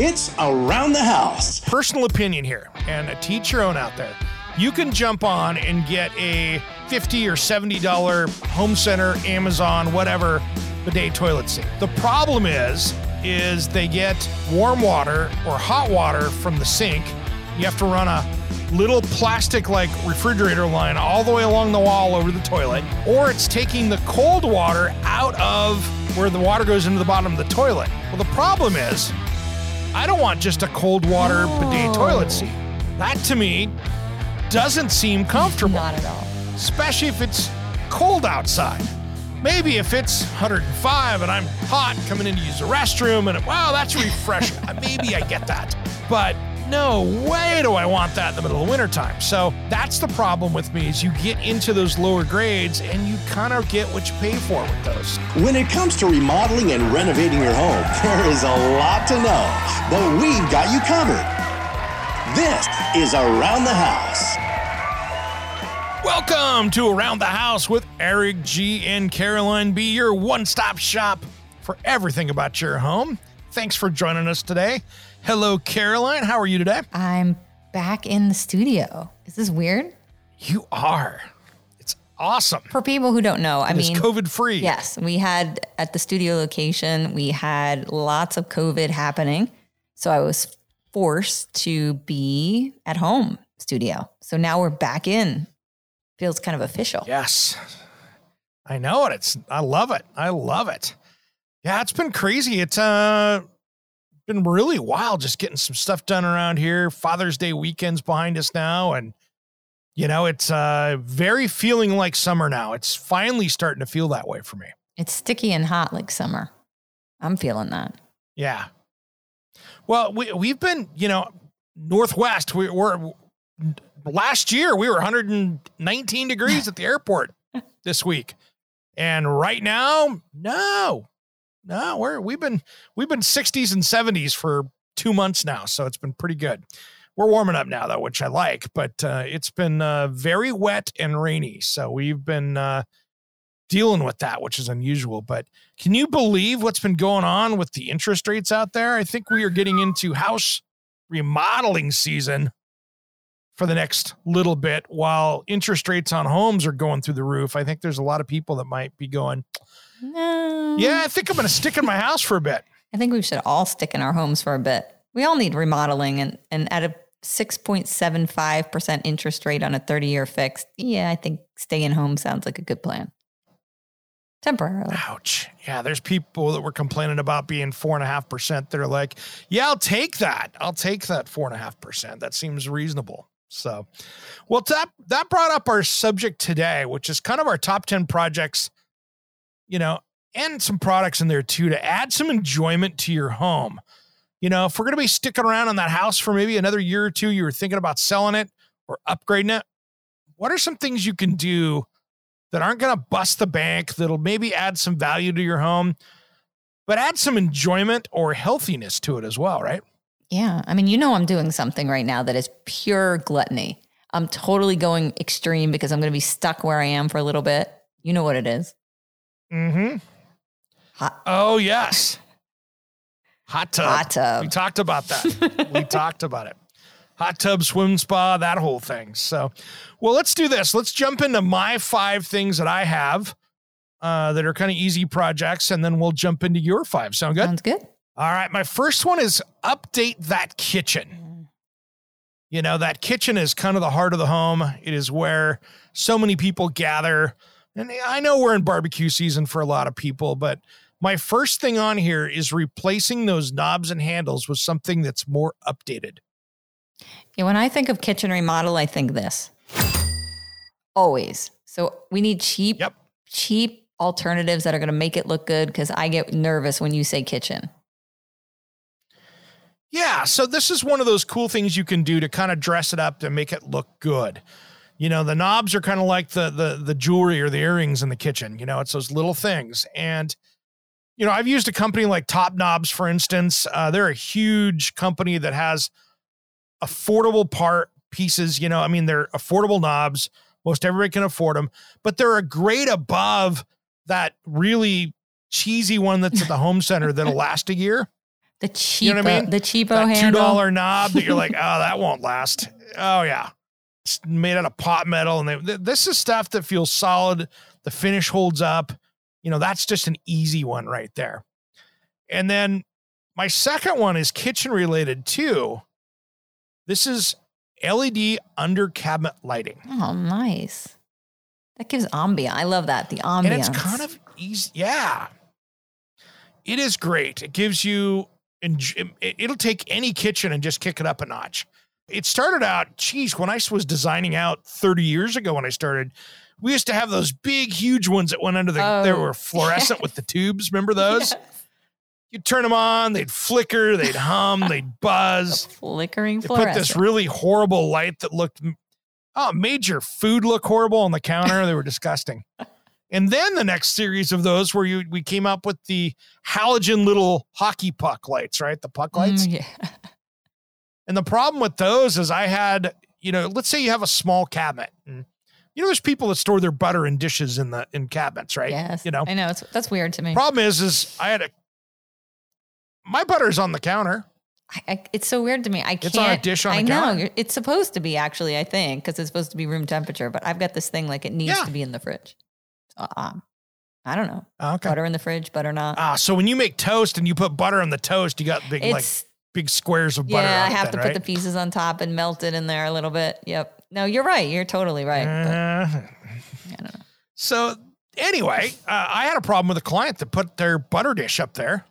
It's Around the House. Personal opinion here, and a teach your own out there. You can jump on and get a 50 or $70 home center, Amazon, whatever, bidet toilet seat. The problem is, is they get warm water or hot water from the sink. You have to run a little plastic like refrigerator line all the way along the wall over the toilet, or it's taking the cold water out of where the water goes into the bottom of the toilet. Well, the problem is, I don't want just a cold water bidet toilet seat. That to me doesn't seem comfortable. Not at all. Especially if it's cold outside. Maybe if it's 105 and I'm hot coming in to use the restroom and wow, that's refreshing. Maybe I get that. But no way do I want that in the middle of wintertime. So that's the problem with me is you get into those lower grades and you kind of get what you pay for with those. When it comes to remodeling and renovating your home, there is a lot to know, but we've got you covered. This is Around the House. Welcome to Around the House with Eric G and Caroline B, your one stop shop for everything about your home. Thanks for joining us today. Hello, Caroline. How are you today? I'm back in the studio. Is this weird? You are. It's awesome. For people who don't know, I mean, COVID free. yes, we had at the studio location, we had lots of COVID happening. So I was forced to be at home studio. So now we're back in. Feels kind of official. Yes. I know it. It's I love it. I love it. Yeah, it's been crazy. It's uh been really wild just getting some stuff done around here. Father's Day weekend's behind us now and you know, it's uh very feeling like summer now. It's finally starting to feel that way for me. It's sticky and hot like summer. I'm feeling that. Yeah. Well, we we've been, you know, Northwest. We, we're last year we were 119 degrees at the airport this week, and right now, no, no, we're we've been we've been 60s and 70s for two months now, so it's been pretty good. We're warming up now though, which I like, but uh, it's been uh, very wet and rainy, so we've been uh, dealing with that, which is unusual. But can you believe what's been going on with the interest rates out there? I think we are getting into house remodeling season for the next little bit while interest rates on homes are going through the roof. I think there's a lot of people that might be going, No. Yeah, I think I'm going to stick in my house for a bit. I think we should all stick in our homes for a bit. We all need remodeling and, and at a 6.75% interest rate on a 30 year fixed, yeah, I think staying home sounds like a good plan. Temporarily. Ouch. Yeah, there's people that were complaining about being four and a half percent. They're like, yeah, I'll take that. I'll take that four and a half percent. That seems reasonable. So, well, that that brought up our subject today, which is kind of our top 10 projects, you know, and some products in there too to add some enjoyment to your home. You know, if we're going to be sticking around on that house for maybe another year or two, you were thinking about selling it or upgrading it. What are some things you can do that aren't going to bust the bank, that'll maybe add some value to your home, but add some enjoyment or healthiness to it as well, right? Yeah. I mean, you know, I'm doing something right now that is pure gluttony. I'm totally going extreme because I'm going to be stuck where I am for a little bit. You know what it is. Mm-hmm. Hot, Oh, yes. Hot tub. hot tub. We talked about that. we talked about it. Hot tub, swim spa, that whole thing. So, well, let's do this. Let's jump into my five things that I have uh, that are kind of easy projects, and then we'll jump into your five. Sound good? Sounds good. All right. My first one is update that kitchen. You know, that kitchen is kind of the heart of the home. It is where so many people gather. And I know we're in barbecue season for a lot of people, but my first thing on here is replacing those knobs and handles with something that's more updated. Yeah, when I think of kitchen remodel, I think this. Always. So we need cheap, Yep. cheap alternatives that are going to make it look good? Because I get nervous when you say kitchen. Yeah, so this is one of those cool things you can do to kind of dress it up to make it look good. You know, the knobs are kind of like the the the jewelry or the earrings in the kitchen. You know, it's those little things. And you know, I've used a company like Top Knobs, for instance. Uh, they're a huge company that has affordable part pieces. You know, I mean, they're affordable knobs. Most everybody can afford them, but they're a grade above that really cheesy one that's at the home center that'll last a year. The cheapo, You know I mean? the cheapo that two handle. dollar knob that you're like, oh, that won't last. Oh yeah, made out of pot metal, and they, th- this is stuff that feels solid. The finish holds up. You know, that's just an easy one right there. And then my second one is kitchen related too. This is LED under cabinet lighting, Oh, nice. That gives ambiance. I love that. The ambiance. and it's kind of easy. Yeah, it is great. It gives you. It'll take any kitchen and just kick it up a notch. It started out, geez, when I was designing out 30 years ago when I started, we used to have those big, huge ones that went under the, they Oh, were fluorescent with the tubes. Remember those? You'd turn them on, they'd flicker, they'd hum, they'd buzz. flickering They put this really horrible light that looked, oh, made your food look horrible on the counter. they were disgusting. And then the next series of those where you we came up with the halogen little hockey puck lights, right? The puck lights. Mm, yeah. And the problem with those is I had, you know, let's say you have a small cabinet. And, you know, there's people that store their butter in dishes in the in cabinets, right? Yes. You know, I know. It's, that's weird to me. problem is, is I had a my butter's on the counter. I, I, it's so weird to me. I can't. It's on a dish on I the know. counter. It's supposed to be actually. I think because it's supposed to be room temperature. But I've got this thing like it needs Yeah. to be in the fridge. So, um, I don't know. Okay. Butter in the fridge, butter not. Ah, so when you make toast and you put butter on the toast, you got big like it's big squares of butter. yeah. I have then, to right? put the pieces on top and melt it in there a little bit. Yep. No, you're right. You're totally right. Uh, I don't know. so anyway, uh, I had a problem with a client that put their butter dish up there,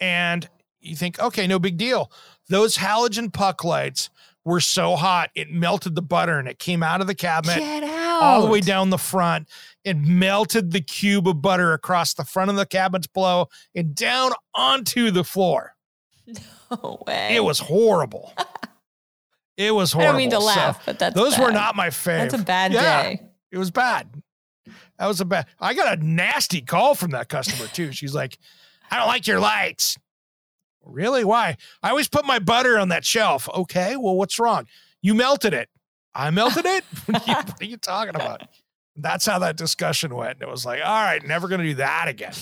and you think, okay, no big deal. Those halogen puck lights were so hot it melted the butter and it came out of the cabinet all the way down the front. It melted the cube of butter across the front of the cabinets below and down onto the floor. No way. It was horrible. it was horrible. I don't mean to So laugh, but that's those were not my favorite. That's a bad Yeah. day. It was bad. That was a bad. I got a nasty call from that customer too. She's like, "I don't like your lights." Really? Why? I always put my butter on that shelf. Okay. Well, what's wrong? You melted it. I melted it. what, are you, what are you talking about? That's how that discussion went. It was like, all right, never going to do that again.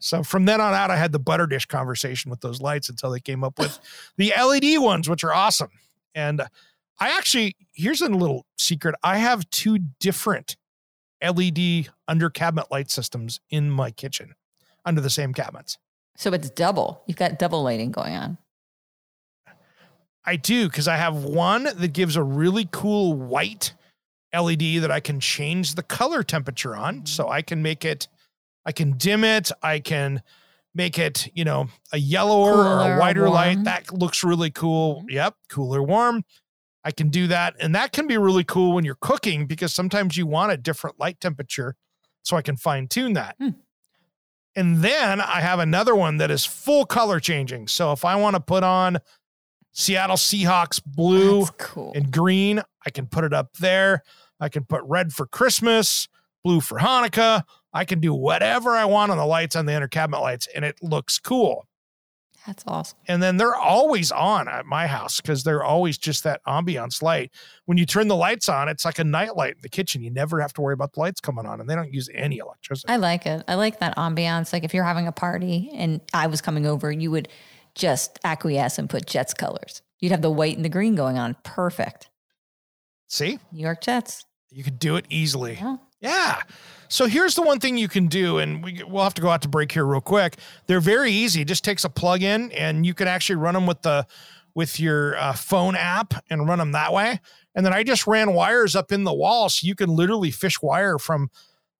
So from then on out, I had the butter dish conversation with those lights until they came up with the LED ones, which are awesome. And I actually, here's a little secret. I have two different LED under cabinet light systems in my kitchen under the same cabinets. So it's double. You've got double lighting going on. I do because I have one that gives a really cool white LED that I can change the color temperature on. So I can make it, I can dim it, I can make it, you know, a yellower or a whiter light. That looks really cool. Mhm. Yep, cooler, warm. I can do that. And that can be really cool when you're cooking because sometimes you want a different light temperature. So I can fine tune that. Hmm. And then I have another one that is full color changing. So if I want to put on Seattle Seahawks blue cool. and green, I can put it up there. I can put red for Christmas, blue for Hanukkah. I can do whatever I want on the lights on the inner cabinet lights, and it looks cool. That's awesome. And then they're always on at my house because they're always just that ambiance light. When you turn the lights on, it's like a night light in the kitchen. You never have to worry about the lights coming on, and they don't use any electricity. I like it. I like that ambiance. Like if you're having a party and I was coming over, you would just acquiesce and put Jets colors. You'd have the white and the green going on. Perfect. See, New York Jets. you could do it easily. Yeah. Yeah. So here's the one thing you can do, and we, we'll have to go out to break here real quick. They're very easy. It just takes a plug in, and you can actually run them with the with your uh, phone app and run them that way. And then I just ran wires up in the wall, so you can literally fish wire from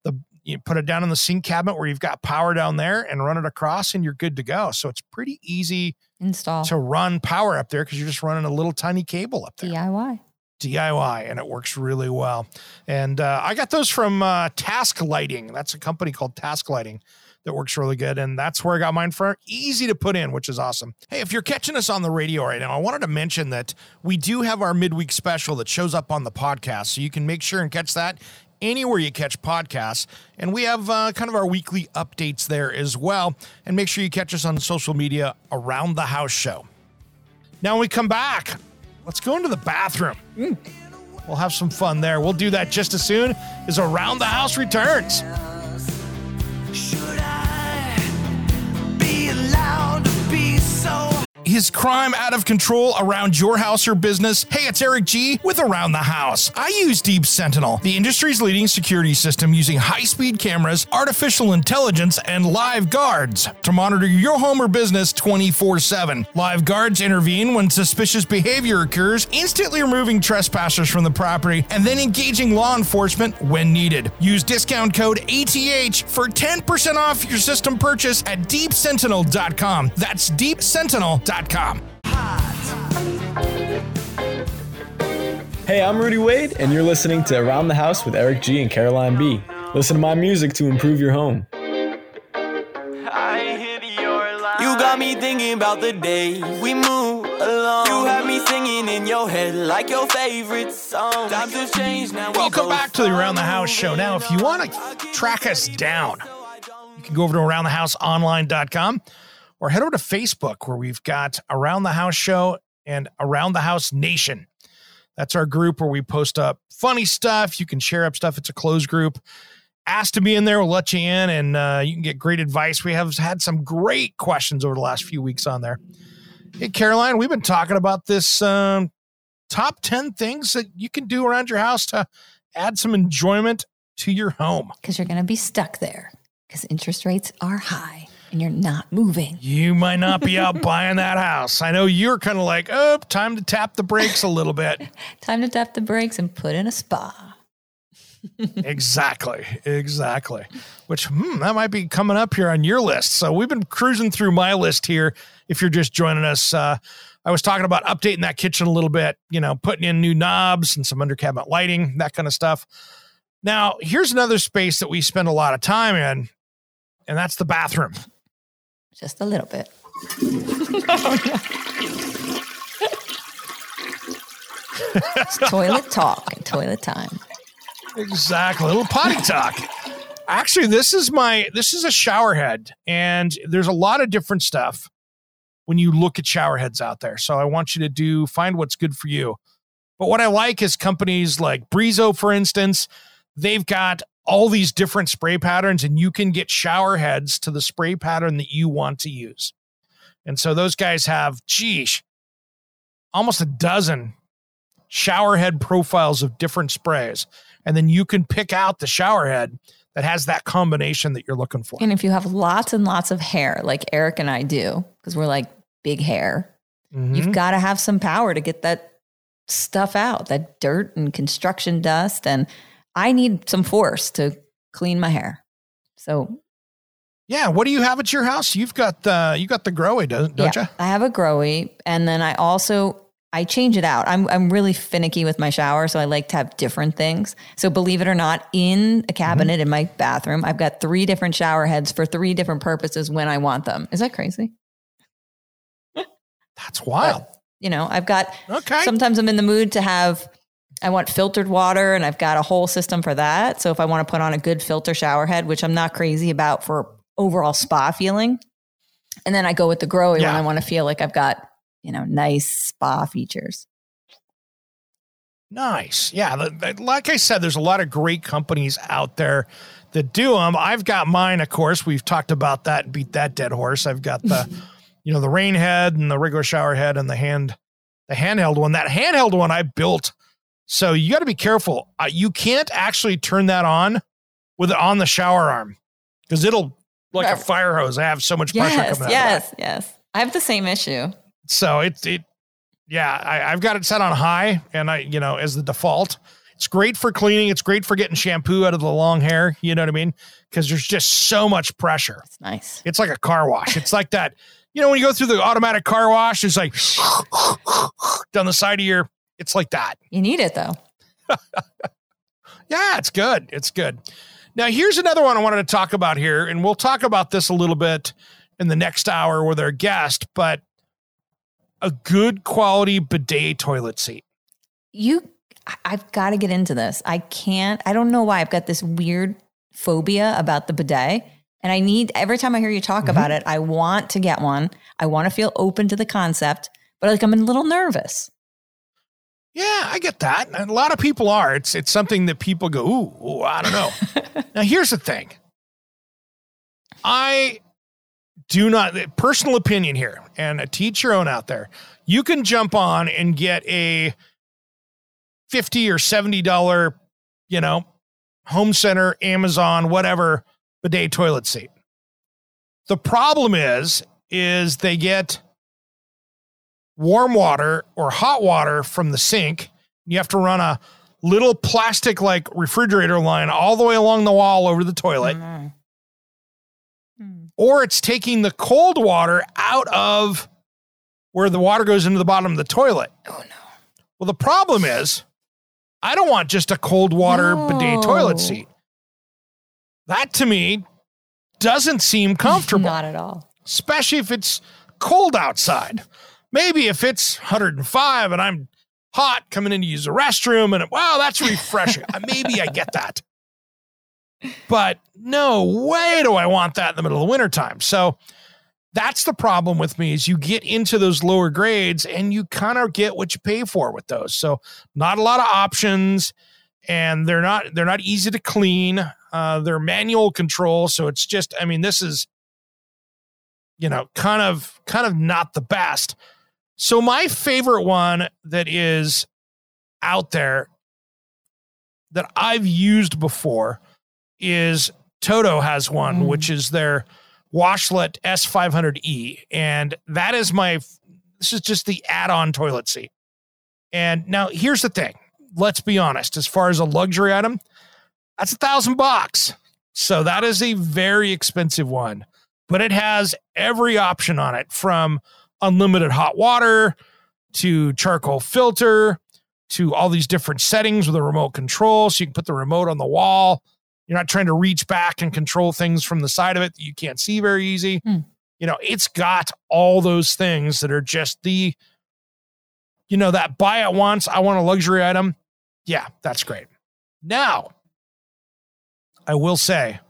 the you put it down in the sink cabinet where you've got power down there, and run it across, and you're good to go. So it's pretty easy Install. to run power up there because you're just running a little tiny cable up there. DIY. DIY, and it works really well. And uh, I got those from uh, Task Lighting. That's a company called Task Lighting that works really good. And that's where I got mine from. Easy to put in, which is awesome. Hey, if you're catching us on the radio right now, I wanted to mention that we do have our midweek special that shows up on the podcast. So you can make sure and catch that anywhere you catch podcasts. And we have uh, kind of our weekly updates there as well. And make sure you catch us on social media around the house show. Now, when we come back, let's go into the bathroom. Mm. We'll have some fun there. We'll do that just as soon as Around the House returns. So Is crime out of control around your house or business? Hey, it's Eric G with Around the House. I use Deep Sentinel, the industry's leading security system using high speed cameras, artificial intelligence, and live guards to monitor your home or business 24 7. Live guards intervene when suspicious behavior occurs, instantly removing trespassers from the property and then engaging law enforcement when needed. Use discount code ATH for 10% off your system purchase at deepsentinel.com. That's deepsentinel.com. Hey, I'm Rudy Wade, and you're listening to Around the House with Eric G and Caroline B. Listen to my music to improve your home. I hit your line. You got me thinking about the day we move along. You have me singing in your head like your favorite song. Times have changed now. Welcome both back to the Around the House show. Now, if you want to track us down, you can go over to aroundthehouseonline.com or head over to Facebook where we've got Around the House show and Around the House Nation. That's our group where we post up funny stuff. You can share up stuff. It's a closed group. Ask to be in there. We'll let you in and uh, you can get great advice. We have had some great questions over the last few weeks on there. Hey, Caroline, we've been talking about this um, top 10 things that you can do around your house to add some enjoyment to your home. Because you're going to be stuck there because interest rates are high and you're not moving. You might not be out buying that house. I know you're kind of like, oh, time to tap the brakes a little bit. Time to tap the brakes and put in a spa. exactly. Exactly. Which, hmm, that might be coming up here on your list. So we've been cruising through my list here. If you're just joining us, uh, I was talking about updating that kitchen a little bit, you know, putting in new knobs and some under cabinet lighting, that kind of stuff. Now, here's another space that we spend a lot of time in, and that's the bathroom. Just a little bit. It's toilet talk, toilet time. Exactly. Little potty talk. Actually, this is my this is a shower head, and there's a lot of different stuff when you look at shower heads out there. So I want you to do find what's good for you. But what I like is companies like Brizo, for instance, they've got all these different spray patterns, and you can get shower heads to the spray pattern that you want to use. And so those guys have, geesh, almost a dozen shower head profiles of different sprays. And then you can pick out the shower head that has that combination that you're looking for. And if you have lots and lots of hair, like Eric and I do, because we're like big hair, Mhm. you've got to have some power to get that stuff out, that dirt and construction dust. And I need some force to clean my hair. So yeah. What do you have at your house? You've got the you got the Grohe, don't, don't yeah, you? I have a Grohe, and then I also I change it out. I'm I'm really finicky with my shower, so I like to have different things. So believe it or not, in a cabinet mm-hmm. in my bathroom, I've got three different shower heads for three different purposes when I want them. Is that crazy? That's wild. You know, I've got Okay. sometimes I'm in the mood to have I want filtered water and I've got a whole system for that. So if I want to put on a good filter shower head, which I'm not crazy about for overall spa feeling, and then I go with the Grohe when I want to feel like I've got, you know, nice spa features. Nice. Yeah. Like I said, there's a lot of great companies out there that do them. I've got mine, of course. We've talked about that and beat that dead horse. I've got the, you know, the rain head and the regular shower head and the hand, the handheld one. That handheld one I built. So you got to be careful. Uh, you can't actually turn that on with on the shower arm because it'll like a fire hose. I have so much pressure Yes, coming out. yes, yes. I have the same issue. So it it yeah, I, I've got it set on high and I, you know, as the default. It's great for cleaning. It's great for getting shampoo out of the long hair. You know what I mean? Because there's just so much pressure. It's nice. It's like a car wash. It's like that. You know, when you go through the automatic car wash, it's like down the side of your It's like that. You need it though. Yeah, it's good. It's good. Now, here's another one I wanted to talk about here, and we'll talk about this a little bit in the next hour with our guest, but a good quality bidet toilet seat. You, I've got to get into this. I can't, I don't know why I've got this weird phobia about the bidet. And I need, every time I hear you talk Mm-hmm. about it, I want to get one. I want to feel open to the concept, but like I'm a little nervous. Yeah, I get that. And a lot of people are. It's it's something that people go, ooh, ooh I don't know. now, here's the thing. I do not personal opinion here, and teach your own out there. You can jump on and get a fifty or seventy dollar, you know, home center, Amazon, whatever bidet toilet seat. The problem is, is they get warm water or hot water from the sink. You have to run a little plastic like refrigerator line all the way along the wall over the toilet, Mm. Mm. or it's taking the cold water out of where the water goes into the bottom of the toilet. Oh no. Well, the problem is, I don't want just a cold water bidet toilet seat. That to me doesn't seem comfortable Not at all. especially if it's cold outside. Maybe if it's 105 and I'm hot coming in to use the restroom and wow, that's refreshing. Uh, Maybe I get that. But no way do I want that in the middle of wintertime. So that's the problem with me is you get into those lower grades and you kind of get what you pay for with those. So not a lot of options and they're not they're not easy to clean. Uh, they're manual control. So it's just, I mean, this is you know, kind of kind of not the best. So my favorite one that is out there that I've used before is Toto has one, Mm. which is their Washlet S500E, and that is my. This is just the add-on toilet seat. And now here's the thing. Let's be honest. As far as a luxury item, that's a thousand bucks. So that is a very expensive one but it has every option on it from unlimited hot water to charcoal filter to all these different settings with a remote control. So you can put the remote on the wall. You're not trying to reach back and control things from the side of it that you can't see very easy. Hmm. You know, it's got all those things that are just the, you know, that buy it once, I want a luxury item. Yeah, that's great. Now, I will say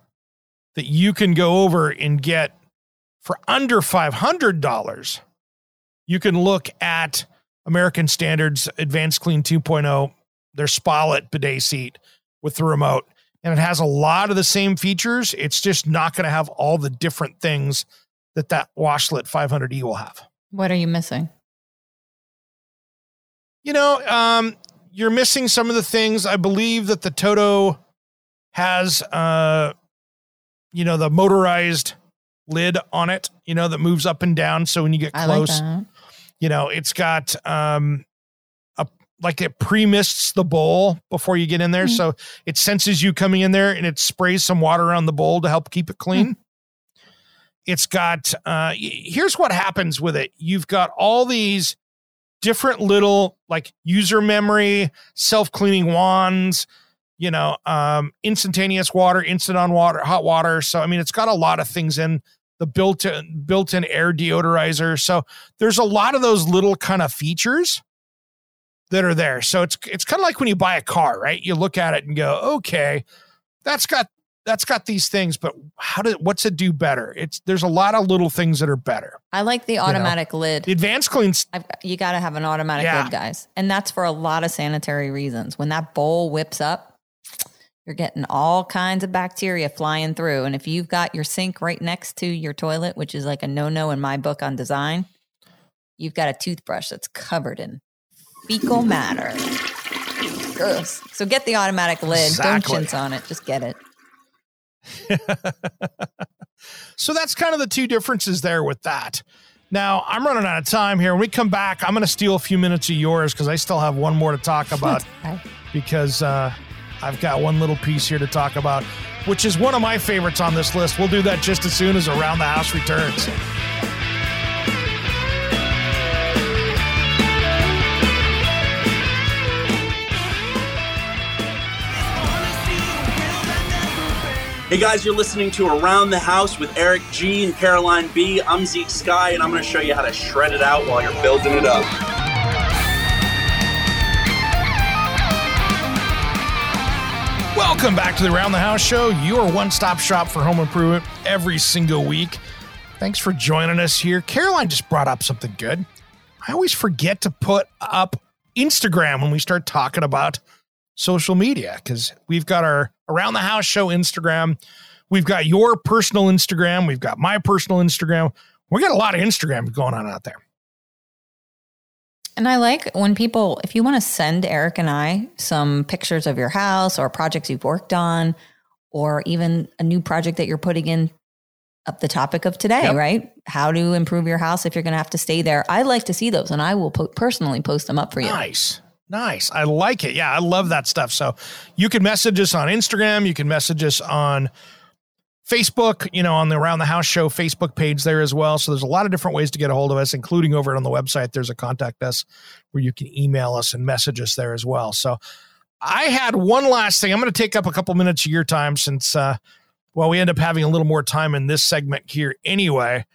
that you can go over and get for under $500 you can look at american standards advanced clean 2.0 their SpaLet bidet seat with the remote and it has a lot of the same features it's just not going to have all the different things that that washlet 500e will have What are you missing? you know um, you're missing some of the things i believe that the toto has uh you know the motorized lid on it you know that moves up and down so when you get like close that. You know it's got um a like it pre-mists the bowl before you get in there. Mhm. so it senses you coming in there and it sprays some water around the bowl to help keep it clean. It's got uh here's what happens with it. You've got all these different little like user memory self-cleaning wands you know um instantaneous water instant on water hot water. So i mean it's got a lot of things in the built-in built-in air deodorizer so there's a lot of those little kind of features that are there so it's it's kind of like when you buy a car right you look at it and go okay that's got that's got these things but how did what's it do better it's there's a lot of little things that are better I like the automatic lid. the advanced cleans I've, you got to have an automatic Yeah. lid, guys. And that's for a lot of sanitary reasons. When that bowl whips up, you're getting all kinds of bacteria flying through. And if you've got your sink right next to your toilet, which is like a no no in my book on design, you've got a toothbrush that's covered in fecal matter. Gross. So get the automatic lid. Exactly. Don't chintz on it. Just get it. so that's kind of the two differences there with that. Now, I'm running out of time here. When we come back, I'm going to steal a few minutes of yours because I still have one more to talk about Okay. because uh, I've got one little piece here to talk about, which is one of my favorites on this list. We'll do that just as soon as Around the House returns. Hey guys, you're listening to Around the House with Eric G and Caroline B. I'm Zeke Sky, and I'm going to show you how to shred it out while you're building it up. Welcome back to the Around the House Show, your one stop shop for home improvement every single week. Thanks for joining us here. Caroline just brought up something good. I always forget to put up Instagram when we start talking about social media because we've got our Around the House Show Instagram. We've got your personal Instagram. We've got my personal Instagram. We got a lot of Instagram going on out there. And I like when people, if you want to send Eric and I some pictures of your house or projects you've worked on, or even a new project that you're putting in up the topic of today, Yep. right? How to improve your house if you're going to have to stay there. I like to see those and I will po- personally post them up for you. Nice. Nice. I like it. Yeah, I love that stuff. So you can message us on Instagram. You can message us on Facebook, you know, on the Around the House Show Facebook page there as well. So there's a lot of different ways to get a hold of us, including over on the website. There's a contact us where you can email us and message us there as well. So I had one last thing. I'm going to take up a couple minutes of your time since, uh, well, we end up having a little more time in this segment here anyway.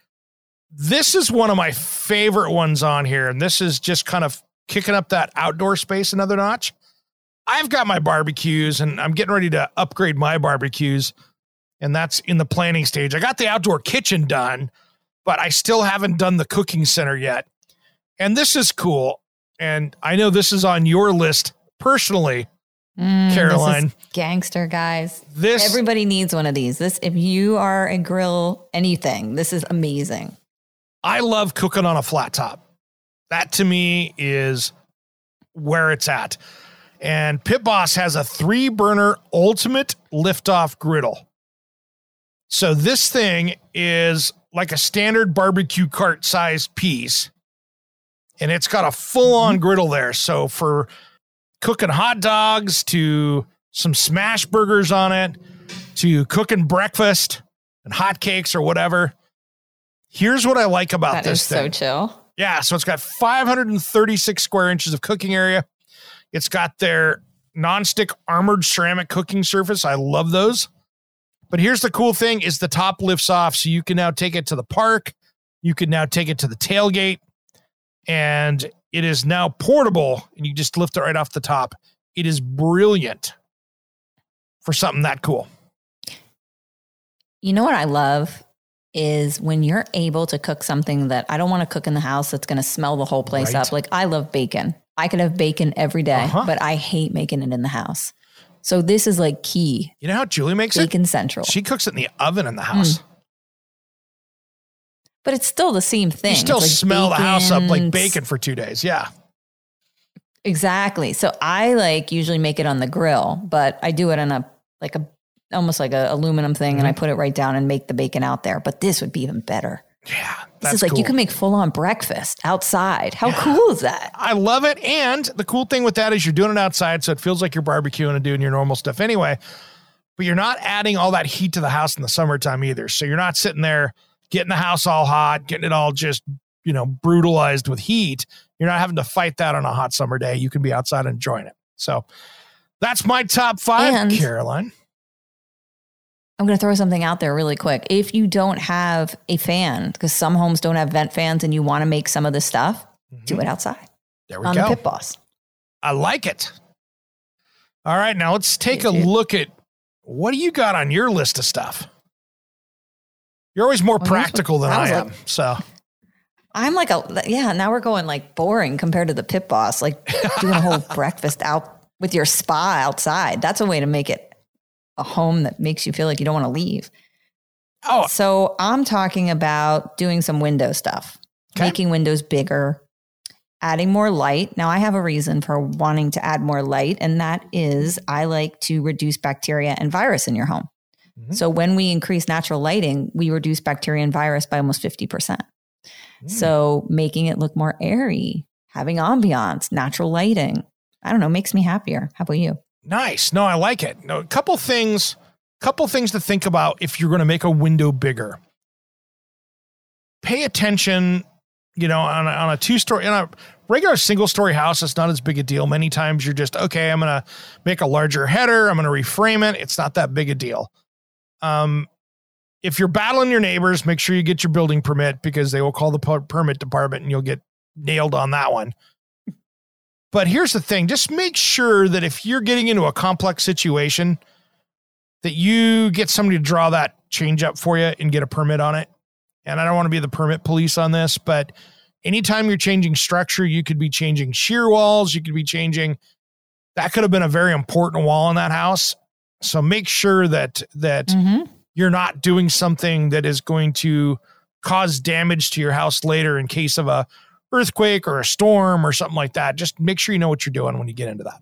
This is one of my favorite ones on here, and this is just kind of kicking up that outdoor space another notch. I've got my barbecues and I'm getting ready to upgrade my barbecues, and that's in the planning stage. I got the outdoor kitchen done, but I still haven't done the cooking center yet. And this is cool. And I know this is on your list personally, Mm, this is Caroline. gangster guys. This Everybody needs one of these. This, if you are a grill anything, this is amazing. I love cooking on a flat top. That to me is where it's at. And Pit Boss has a three burner ultimate liftoff griddle. So this thing is like a standard barbecue cart sized piece. And it's got a full on mm-hmm. griddle there. So for cooking hot dogs to some smash burgers on it to cooking breakfast and hot cakes or whatever. Here's what I like about That this is thing. so chill. Yeah, so it's got 536 square inches of cooking area. It's got their nonstick armored ceramic cooking surface. I love those. But here's the cool thing is the top lifts off so you can now take it to the park. You can now take it to the tailgate and it is now portable and you just lift it right off the top. It is brilliant for something that cool. You know what I love is when you're able to cook something that I don't want to cook in the house that's going to smell the whole place Right. up. Like I love bacon. I could have bacon every day, Uh-huh. but I hate making it in the house. So this is like key. You know how Julie makes it? Bacon central. She cooks it in the oven in the house. but it's still the same thing. You still like smell the house up like bacon, bacon for two days. Yeah. Exactly. So I like usually make it on the grill, but I do it in a like a almost like a aluminum thing Mm-hmm. and I put it right down and make the bacon out there. But this would be even better. Yeah. This is like you can make full on breakfast outside. How cool is that? I love it. And the cool thing with that is you're doing it outside, so it feels like you're barbecuing and doing your normal stuff anyway. But you're not adding all that heat to the house in the summertime either. So you're not sitting there getting the house all hot, getting it all just, you know, brutalized with heat. You're not having to fight that on a hot summer day. You can be outside and enjoying it. So that's my top five, And- Caroline. I'm going to throw something out there really quick. If you don't have a fan, because some homes don't have vent fans and you want to make some of this stuff, mm-hmm. do it outside There we on go. the Pit Boss. I like it. All right, now let's take a look at what do you got on your list of stuff? You're always more Well, practical than I sounds am. like. So I'm like a yeah. Now we're going like boring compared to the pit boss. Like doing a whole breakfast out with your spa outside. That's a way to make it a home that makes you feel like you don't want to leave. Oh, So I'm talking about doing some window stuff, Okay. making windows bigger, adding more light. Now I have a reason for wanting to add more light, and that is I like to reduce bacteria and virus in your home. Mhm. So when we increase natural lighting, we reduce bacteria and virus by almost 50%. Mm. So making it look more airy, having ambiance, natural lighting, I don't know, makes me happier. How about you? Nice. No, I like it. No, a couple things, couple things to think about if you're going to make a window bigger. Pay attention, you know, on a, on a two story, in a regular single story house, it's not as big a deal. Many times you're just, okay, I'm going to make a larger header. I'm going to reframe it. It's not that big a deal. Um, if you're battling your neighbors, make sure you get your building permit because they will call the per- permit department and you'll get nailed on that one. But here's the thing just make sure that if you're getting into a complex situation, that you get somebody to draw that change up for you and get a permit on it. And I don't want to be the permit police on this, but anytime you're changing structure, you could be changing shear walls, you could be changing that could have been a very important wall in that house. So make sure that that Mhm. you're not doing something that is going to cause damage to your house later in case of a earthquake or a storm or something like that. Just make sure you know what you're doing when you get into that.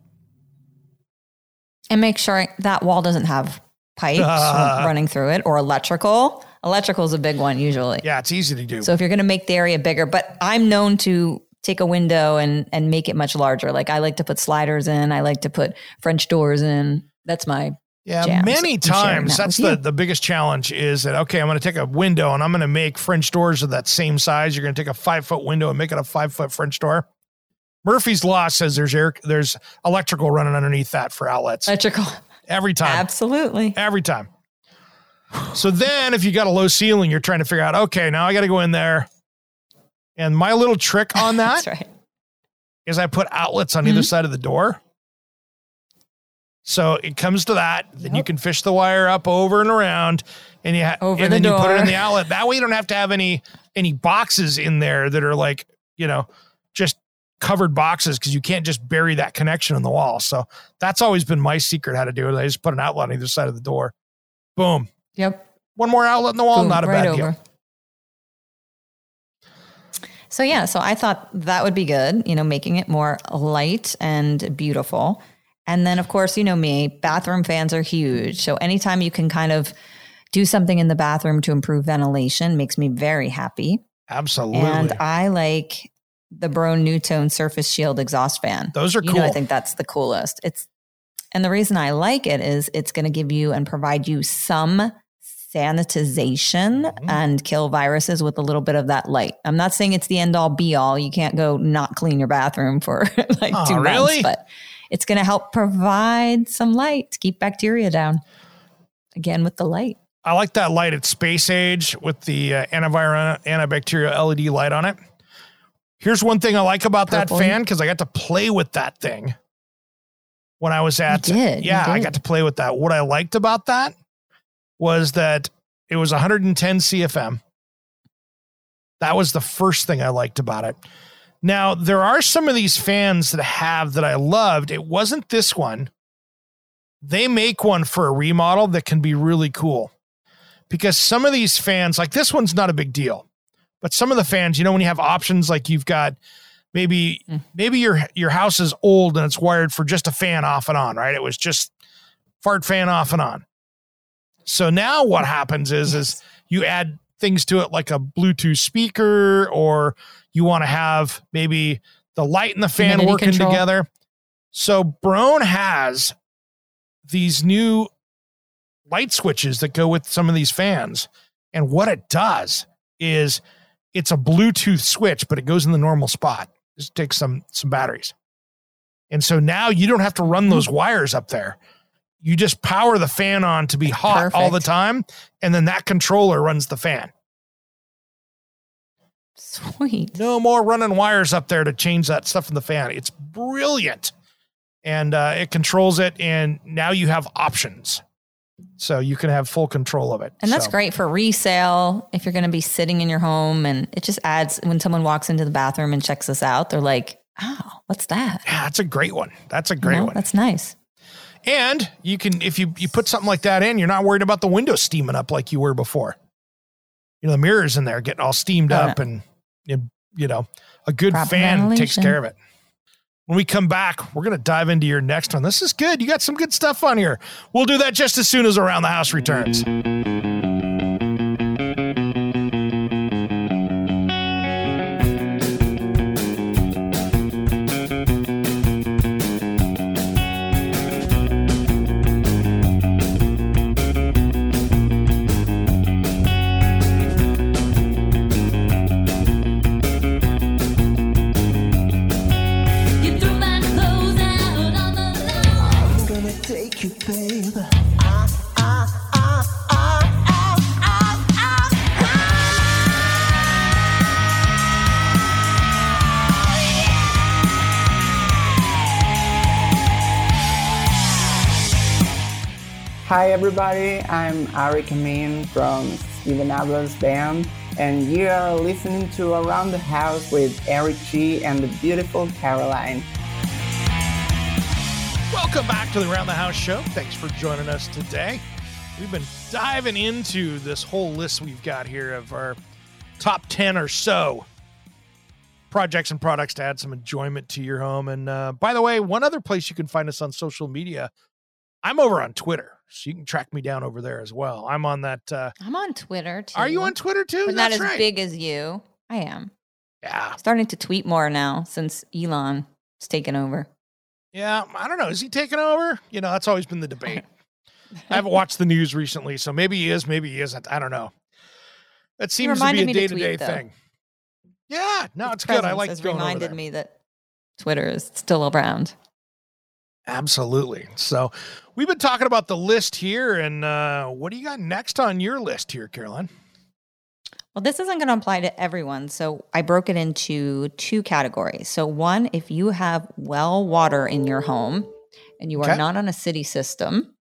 And make sure that wall doesn't have pipes running through it or electrical. Electrical is a big one usually. Yeah, it's easy to do. So if you're going to make the area bigger, but I'm known to take a window and and make it much larger. Like I like to put sliders in. I like to put French doors in. That's my Yeah, jams. many times that that's the, you. the biggest challenge is that okay, I'm going to take a window and I'm going to make French doors of that same size. You're going to take a five foot window and make it a five foot French door. Murphy's law says there's air, there's electrical running underneath that for outlets electrical. every time. Absolutely. every time. So then, if you got a low ceiling, you're trying to figure out, okay, now I got to go in there. And my little trick on that right. is I put outlets on either mm-hmm. side of the door. So it comes to that, then you can fish the wire up over and around, and you ha- Over and the then you put it in the outlet. That way, you don't have to have any any boxes in there that are like you know just covered boxes because you can't just bury that connection in the wall. So that's always been my secret how to do it. I just put an outlet on either side of the door. Boom, Yep. one more outlet in the wall, Boom, not a right bad over. deal. So yeah, so I thought that would be good, you know, making it more light and beautiful. And then of course, you know me, bathroom fans are huge. So anytime you can kind of do something in the bathroom to improve ventilation makes me very happy. Absolutely. And I like the Broan NuTone Surface Shield exhaust fan. Those are you know, I think that's the coolest. It's and the reason I like it is it's going to give you and provide you some sanitization Mm-hmm. and kill viruses with a little bit of that light. I'm not saying it's the end all be all. You can't go not clean your bathroom for like Oh, two really? months, but it's going to help provide some light to keep bacteria down. Again with the light. I like that light at space age with the uh, antiviral antibacterial LED light on it. Here's one thing I like about that fan because I got to play with that thing when I was at. yeah, I got to play with that. What I liked about that was that it was 110 CFM. That was the first thing I liked about it. Now, there are some of these fans that have that I loved. It wasn't this one. They make one for a remodel that can be really cool because some of these fans, like this one's not a big deal, but some of the fans, you know, when you have options like you've got maybe Mm. maybe your your house is old and it's wired for just a fan off and on, right? It was just fart fan off and on. So now what happens is is you add things to it like a Bluetooth speaker or you want to have maybe the light and the fan Humidity working control. together. So Broan has these new light switches that go with some of these fans. And what it does is it's a Bluetooth switch, but it goes in the normal spot. Just takes some some batteries. And so now you don't have to run those hmm. wires up there. You just power the fan on to be hot all the time, and then that controller runs the fan. Sweet. No more running wires up there to change that stuff in the fan. It's brilliant. And uh, it controls it, and now you have options. So you can have full control of it. And that's So- great for resale if you're going to be sitting in your home. And it just adds when someone walks into the bathroom and checks this out, they're like, oh, what's that? Yeah, that's a great one. That's a You great know, one. That's nice. And you can, if you you put something like that in, you're not worried about the window steaming up like you were before. You know, the mirrors in there getting all steamed up, and you you know, a good Proper fan takes care of it. When we come back, we're going to dive into your next one. This is good. You got some good stuff on here. We'll do that just as soon as Around the House returns. Hi everybody, I'm Ari Amin from Steven Adler's band, and you are listening to Around the House with Eric G and the beautiful Caroline. Welcome back to the Around the House show. Thanks for joining us today. We've been diving into this whole list we've got here of our top 10 or so projects and products to add some enjoyment to your home. And uh, by the way, one other place you can find us on social media, I'm over on Twitter. So you can track me down over there as well. I'm on that. Uh, I'm on Twitter too. are you on Twitter too? But not as right. big as you. I am. Yeah. Starting to tweet more now since Elon has taken over. Yeah. I don't know. Is he taking over? You know, that's always been the debate. I haven't watched the news recently, so maybe he is, maybe he isn't. I don't know. That seems to be a day to day though. thing. Yeah, no, Its it's good. I like has going over reminded there. me that Twitter is still around. Absolutely. So we've been talking about the list here, and uh, what do you got next on your list here, Caroline? Well, this isn't going to apply to everyone. So I broke it into two categories. So, one, if you have well water in your home and you are Okay. not on a city system,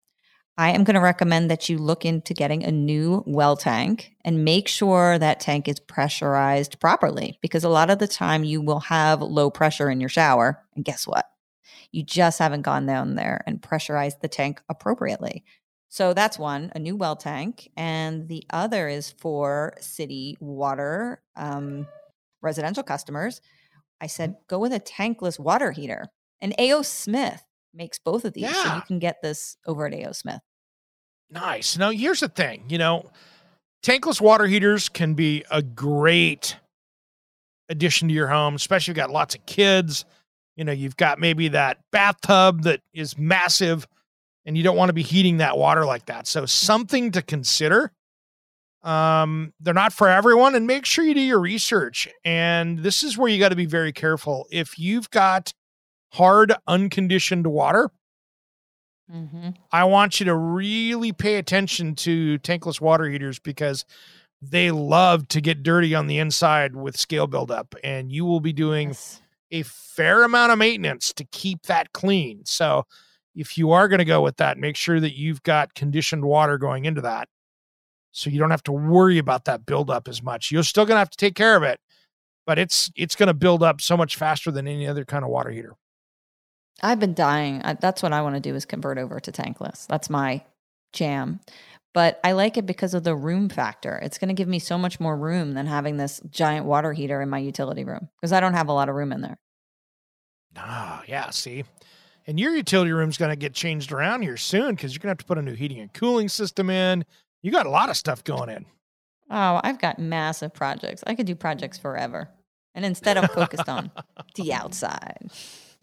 I am going to recommend that you look into getting a new well tank and make sure that tank is pressurized properly because a lot of the time you will have low pressure in your shower. And guess what? You just haven't gone down there and pressurized the tank appropriately. So that's one, a new well tank. And the other is for city water um, residential customers. I said, go with a tankless water heater. And A.O. Smith makes both of these. So you can get this over at A.O. Smith. Nice. Now, here's the thing you know, tankless water heaters can be a great addition to your home, especially if you've got lots of kids. You know, you've got maybe that bathtub that is massive and you don't want to be heating that water like that. So, something to consider. Um, they're not for everyone, and make sure you do your research. And this is where you got to be very careful. If you've got hard, unconditioned water, Mm-hmm. I want you to really pay attention to tankless water heaters because they love to get dirty on the inside with scale buildup, and you will be doing a fair amount of maintenance to keep that clean. So, if you are going to go with that, make sure that you've got conditioned water going into that so you don't have to worry about that buildup as much. You're still going to have to take care of it, but it's it's going to build up so much faster than any other kind of water heater. I've been dying. That's what I want to do is convert over to tankless. That's my jam. But I like it because of the room factor. It's going to give me so much more room than having this giant water heater in my utility room because I don't have a lot of room in there. Ah, yeah, see. And your utility room's going to get changed around here soon because you're going to have to put a new heating and cooling system in. You got a lot of stuff going in. Oh, I've got massive projects. I could do projects forever. And instead, I'm focused on the outside.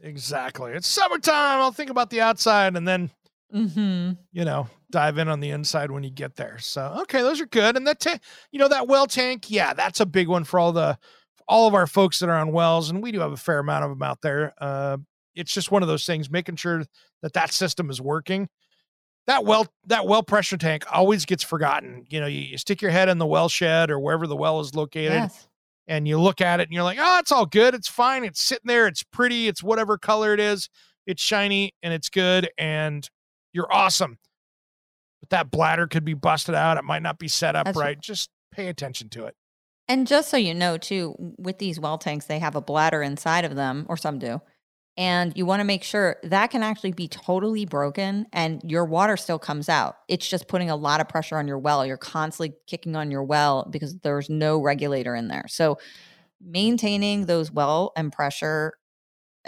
Exactly. It's summertime. I'll think about the outside and then, Mm-hmm. you know, dive in on the inside when you get there. So, okay, those are good. And that, ta- you know, that well tank, yeah, that's a big one for all the, all of our folks that are on wells. And we do have a fair amount of them out there. Uh, it's just one of those things, making sure that that system is working. That well, that well pressure tank always gets forgotten. You know, you, you stick your head in the well shed or wherever the well is located. Yes. and you look at it and you're like, oh, it's all good. It's fine. It's sitting there. It's pretty. It's whatever color it is. It's shiny and it's good. And you're awesome. But that bladder could be busted out. It might not be set up That's- right. Just pay attention to it. And just so you know, too, with these well tanks, they have a bladder inside of them, or some do. And you want to make sure that can actually be totally broken and your water still comes out. It's just putting a lot of pressure on your well. You're constantly kicking on your well because there's no regulator in there. So maintaining those well and pressure,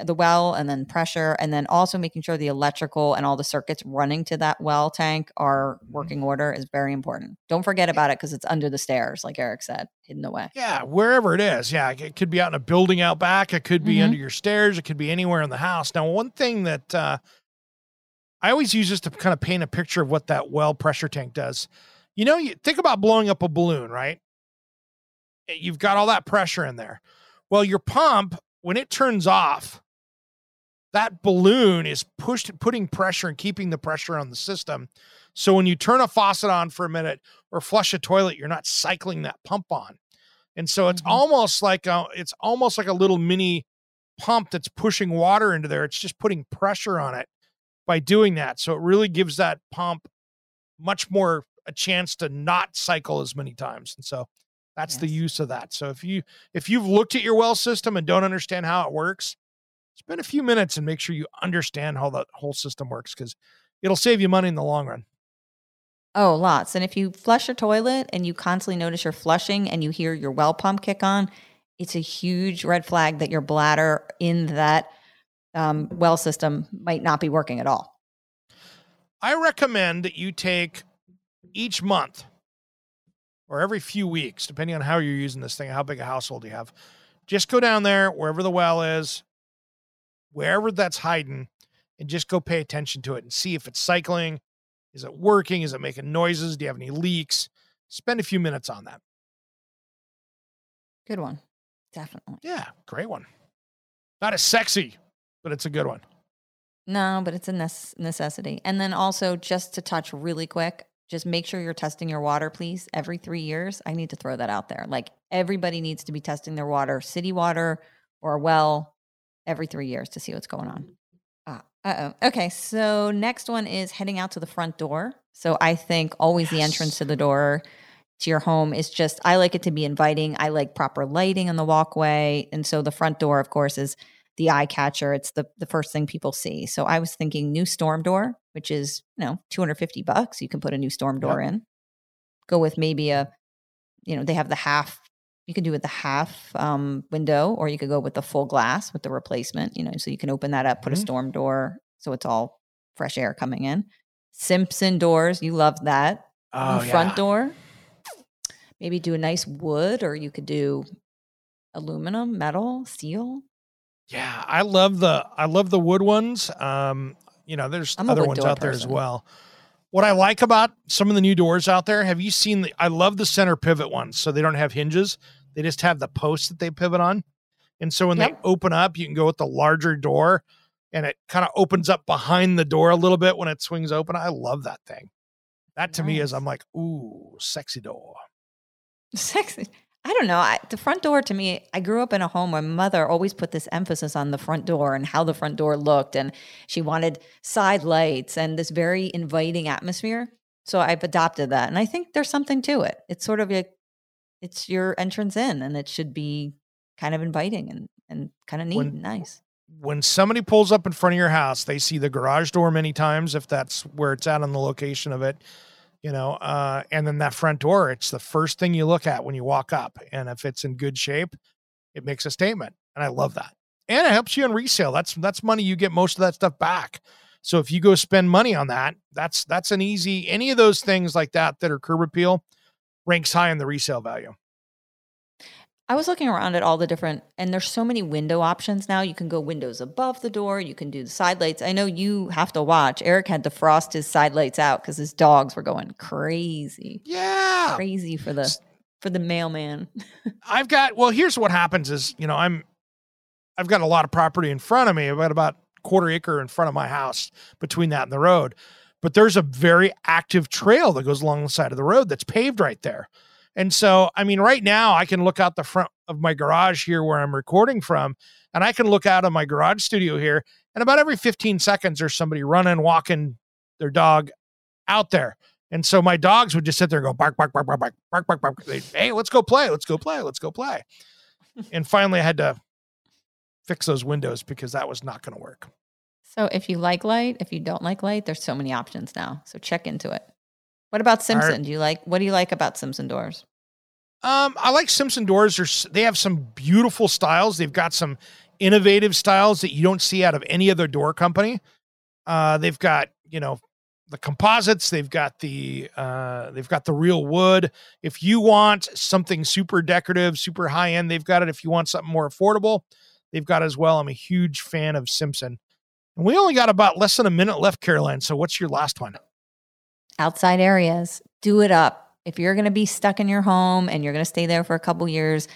the well and then pressure, and then also making sure the electrical and all the circuits running to that well tank are working order is very important. Don't forget about it because it's under the stairs, like Eric said, hidden away. Yeah, wherever it is. Yeah, it could be out in a building out back. It could be Mhm. under your stairs. It could be anywhere in the house. Now, one thing that uh, I always use this to kind of paint a picture of what that well pressure tank does. You know, you think about blowing up a balloon, right? Eh, You've got all that pressure in there. Well, your pump, when it turns off, that balloon is pushed putting pressure and keeping the pressure on the system. So when you turn a faucet on for a minute or flush a toilet, you're not cycling that pump on. And so it's mm-hmm. almost like a it's almost like a little mini pump that's pushing water into there. It's just putting pressure on it by doing that. So it really gives that pump much more a chance to not cycle as many times. And so that's the use of that. So if you if you've looked at your well system and don't understand how it works, spend a few minutes and make sure you understand how the whole system works because it'll save you money in the long run. Oh, lots. And if you flush your toilet and you constantly notice you're flushing and you hear your well pump kick on, it's a huge red flag that your bladder in that um, well system might not be working at all. I recommend that you take each month or every few weeks, depending on how you're using this thing, how big a household you have. Just go down there, wherever the well is, wherever that's hiding, and just go pay attention to it and see if it's cycling. Is it working? Is it making noises? Do you have any leaks? Spend a few minutes on that. Good one. Definitely. Yeah, great one. Not as sexy, but it's a good one. No, but it's a necessity. And then also, just to touch really quick, just make sure you're testing your water, please. Every three years, I need to throw that out there. Like everybody needs to be testing their water, city water or well, every three years to see what's going on. Uh oh. Okay. So next one is heading out to the front door. So I think always the entrance to the door to your home is just, I like it to be inviting. I like proper lighting on the walkway. And so the front door, of course, is the eye catcher. It's the the first thing people see. So I was thinking new storm door, which is you know 250 bucks. You can put a new storm door in. Go with maybe a, you know, they have the half. You can do it the half um, window, or you could go with the full glass with the replacement. You know, so you can open that up, put Mhm. a storm door, so it's all fresh air coming in. Simpson doors, you love that. Oh, New front door. Maybe do a nice wood, or you could do aluminum, metal, steel. Yeah, I love the I love the wood ones. Um, you know, there's I'm other ones out there as well. What I like about some of the new doors out there, have you seen the I love the center pivot ones. So they don't have hinges. They just have the posts that they pivot on. And so when Yep. they open up, you can go with the larger door and it kind of opens up behind the door a little bit when it swings open. I love that thing. That to me is I'm like, ooh, sexy door. Sexy. I don't know. I, the front door to me, I grew up in a home where mother always put this emphasis on the front door and how the front door looked. And she wanted side lights and this very inviting atmosphere. So I've adopted that. And I think there's something to it. It's sort of a, it's your entrance in and it should be kind of inviting and, and kind of neat When- and nice. when somebody pulls up in front of your house, they see the garage door many times if that's where it's at on the location of it, you know, uh, and then that front door, it's the first thing you look at when you walk up. And if it's in good shape, it makes a statement. And I love that. And it helps you on resale. That's that's money you get most of that stuff back. So if you go spend money on that, that's that's an easy any of those things like that that are curb appeal ranks high in the resale value. I was looking around at all the different, and there's so many window options now. You can go windows above the door. You can do the side lights. I know you have to watch. Eric had to frost his side lights out because his dogs were going crazy, Yeah. crazy for the for the mailman. I've got well, here's what happens is, you know, I'm I've got a lot of property in front of me. I've got about quarter acre in front of my house between that and the road. But there's a very active trail that goes along the side of the road that's paved right there. And so, I mean, right now I can look out the front of my garage here where I'm recording from, and I can look out of my garage studio here, and about every 15 seconds there's somebody running, walking their dog out there. And so my dogs would just sit there and go bark, bark, bark, bark, bark, bark, bark, bark. They, hey, let's go play, let's go play, let's go play. and finally, I had to fix those windows because that was not going to work. So if you like light, if you don't like light, there's so many options now. So check into it. What about Simpson? Do you like what do you like about Simpson doors? Um, I like Simpson doors. There's, they have some beautiful styles. They've got some innovative styles that you don't see out of any other door company. Uh, they've got you know the composites. They've got the uh, they've got the real wood. If you want something super decorative, super high end, they've got it. If you want something more affordable, they've got it as well. I'm a huge fan of Simpson. And we only got about less than a minute left, Caroline. So what's your last one? outside areas do it up if you're going to be stuck in your home and you're going to stay there for a couple years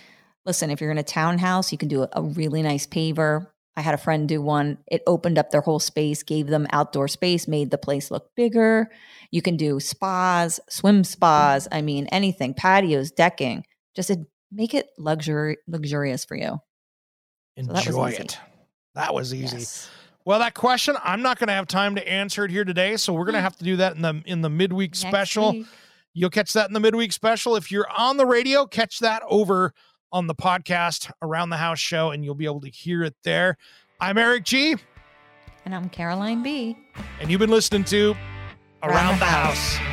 listen if you're in a townhouse you can do a, really nice paver i had a friend do one it opened up their whole space gave them outdoor space made the place look bigger you can do spas swim spas i mean anything patios decking just make it luxury luxurious for you that Enjoy easy. it. That was easy. Yes. Well, that question I'm not going to have time to answer it here today, so we're going to hmm. have to do that in the in the midweek Next special. week. You'll catch that in the midweek special. If you're on the radio, catch that over on the podcast around the house show, and you'll be able to hear it there. I'm Eric G, And I'm Caroline B. and you've been listening to Around, Around the, the house.